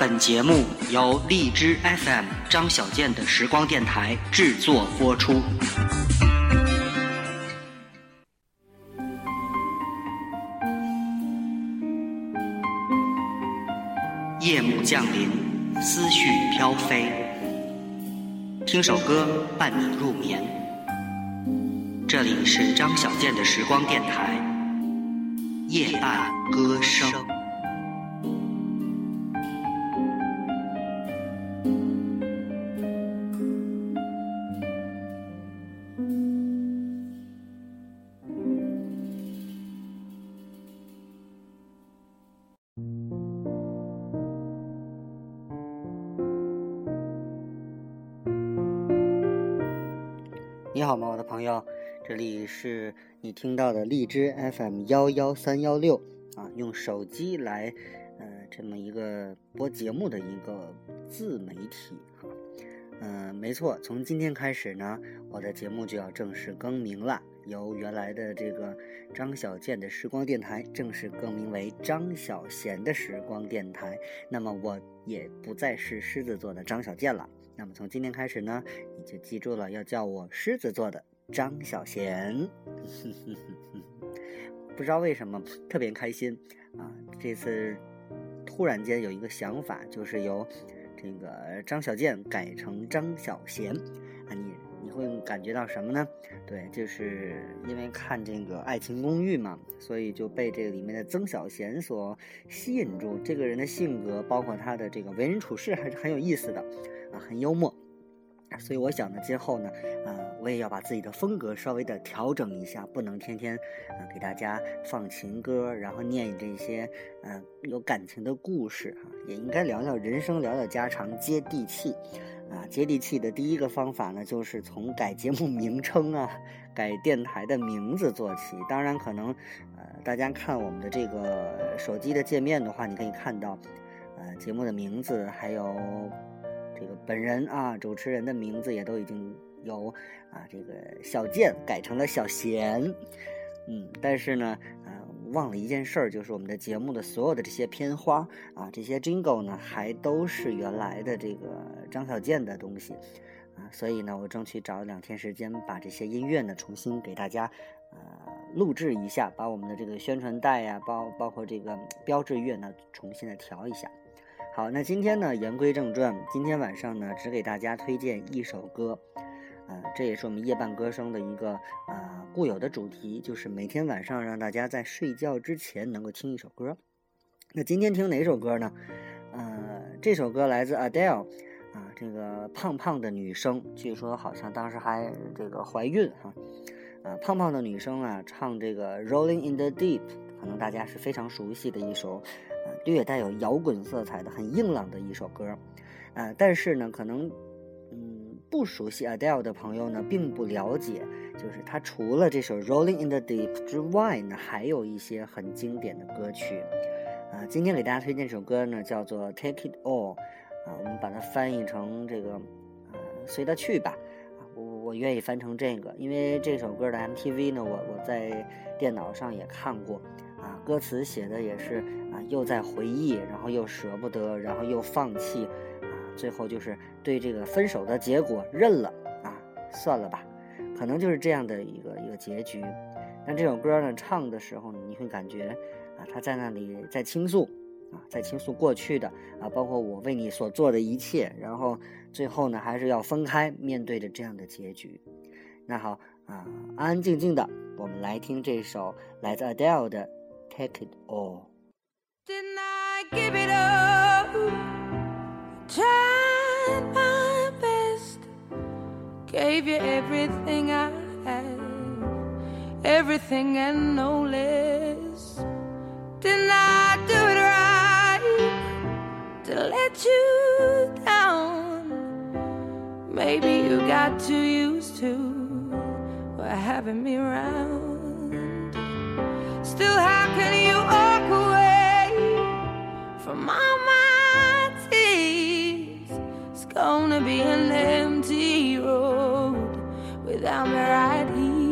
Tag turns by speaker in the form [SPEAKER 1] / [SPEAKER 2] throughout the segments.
[SPEAKER 1] 本节目由荔枝 FM 张小健的时光电台制作播出。夜幕降临，思绪飘飞，听首歌伴你入眠。这里是张小健的时光电台，夜半歌声。你好吗，我的朋友？这里是你听到的荔枝 FM 幺幺三幺六啊，用手机来呃这么一个播节目的一个自媒体哈。嗯，没错，从今天开始呢，我的节目就要正式更名了，由原来的这个张小健的时光电台正式更名为张小贤的时光电台。那么我也不再是狮子座的张小健了。那么从今天开始呢，你就记住了，要叫我狮子座的张小贤。不知道为什么特别开心啊！这次突然间有一个想法，就是由这个张小健改成张小贤啊，你会感觉到什么呢？对，就是因为看这个《爱情公寓》嘛，所以就被这个里面的曾小贤所吸引住。这个人的性格，包括他的这个为人处事，还是很有意思的。啊，很幽默，所以我想呢，今后呢，呃，我也要把自己的风格稍微的调整一下，不能天天啊给大家放情歌，然后念这些嗯有感情的故事哈，也应该聊聊人生，聊聊家常，接地气。啊，接地气的第一个方法呢，就是从改节目名称啊，改电台的名字做起。当然，可能呃大家看我们的这个手机的界面的话，你可以看到，呃节目的名字还有。这个本人啊，主持人的名字也都已经由啊这个小健改成了小贤，嗯，但是呢，呃，忘了一件事儿，就是我们的节目的所有的这些片花啊，这些 jingle 呢，还都是原来的这个张小健的东西啊，所以呢，我争取找两天时间，把这些音乐呢重新给大家呃录制一下，把我们的这个宣传带呀，包包括这个标志乐呢，重新的调一下。好，那今天呢，言归正传，今天晚上呢，只给大家推荐一首歌，呃，这也是我们夜半歌声的一个呃固有的主题，就是每天晚上让大家在睡觉之前能够听一首歌。那今天听哪首歌呢？呃，这首歌来自 Adele，啊，这个胖胖的女生，据说好像当时还这个怀孕哈，啊，胖胖的女生啊，唱这个 Rolling in the Deep，可能大家是非常熟悉的一首。啊略带有摇滚色彩的很硬朗的一首歌，呃，但是呢，可能不熟悉 Adele 的朋友呢，并不了解，就是他除了这首 Rolling in the Deep 之外呢，还有一些很经典的歌曲，啊，今天给大家推荐这首歌呢，叫做 Take It All，啊，我们把它翻译成这个，呃，随他去吧，啊，我我愿意翻成这个，因为这首歌的 MTV 呢，我我在电脑上也看过。啊，歌词写的也是啊，又在回忆，然后又舍不得，然后又放弃，最后就是对这个分手的结果认了啊，算了吧，可能就是这样的一个一个结局。但这首歌呢，唱的时候你会感觉啊，他在那里在倾诉啊，在倾诉过去的啊，包括我为你所做的一切，然后最后呢，还是要分开，面对着这样的结局。那好啊，安安静静的，我们来听这首来自 Adele 的。take it all.
[SPEAKER 2] Didn't I give it up? Gave you everything I had, everything and no less. Didn't I do it right to let you down? Maybe you got too used to having me around. Still, how can you walk away from all my tears? It's gonna be an empty road without me right here.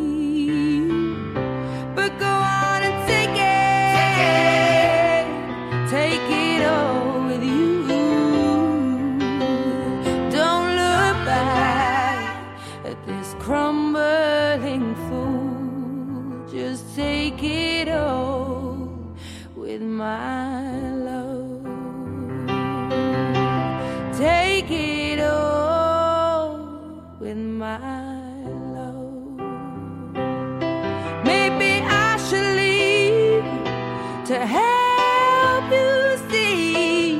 [SPEAKER 2] My love. Maybe I should leave to help you see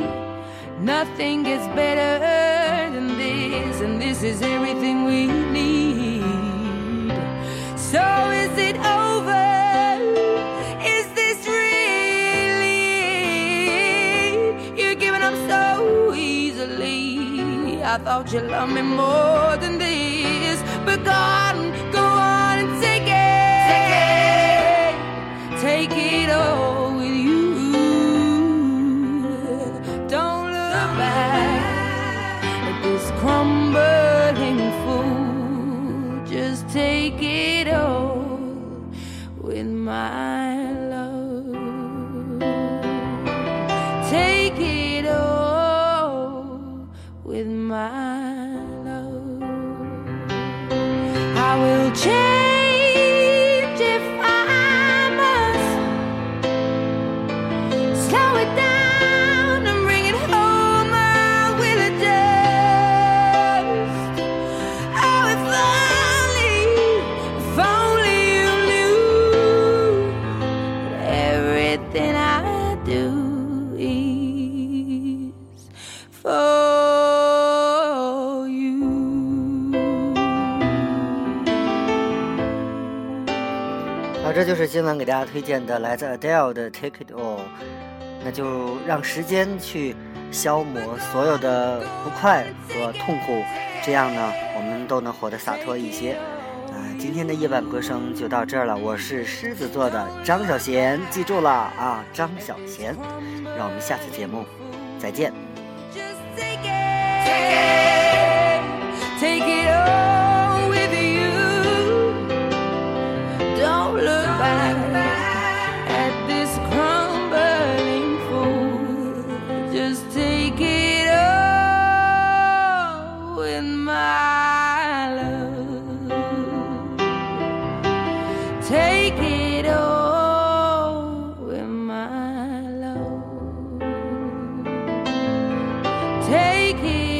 [SPEAKER 2] nothing gets better than this, and this is everything we need. So is it over? Is this really? You're giving up so easily. I thought you loved me more than this, but go on, go on and take it, take it all with you. Don't look back at this crumbling fool. Just take it all with my love. Take it all with my
[SPEAKER 1] 这就是今晚给大家推荐的来自 Adele 的《Take It All》，那就让时间去消磨所有的不快和痛苦，这样呢，我们都能活得洒脱一些。啊、今天的夜半歌声就到这儿了，我是狮子座的张小贤，记住了啊，张小贤，让我们下次节目再见。
[SPEAKER 2] Just take it all with my love. Take it all with my love. Take it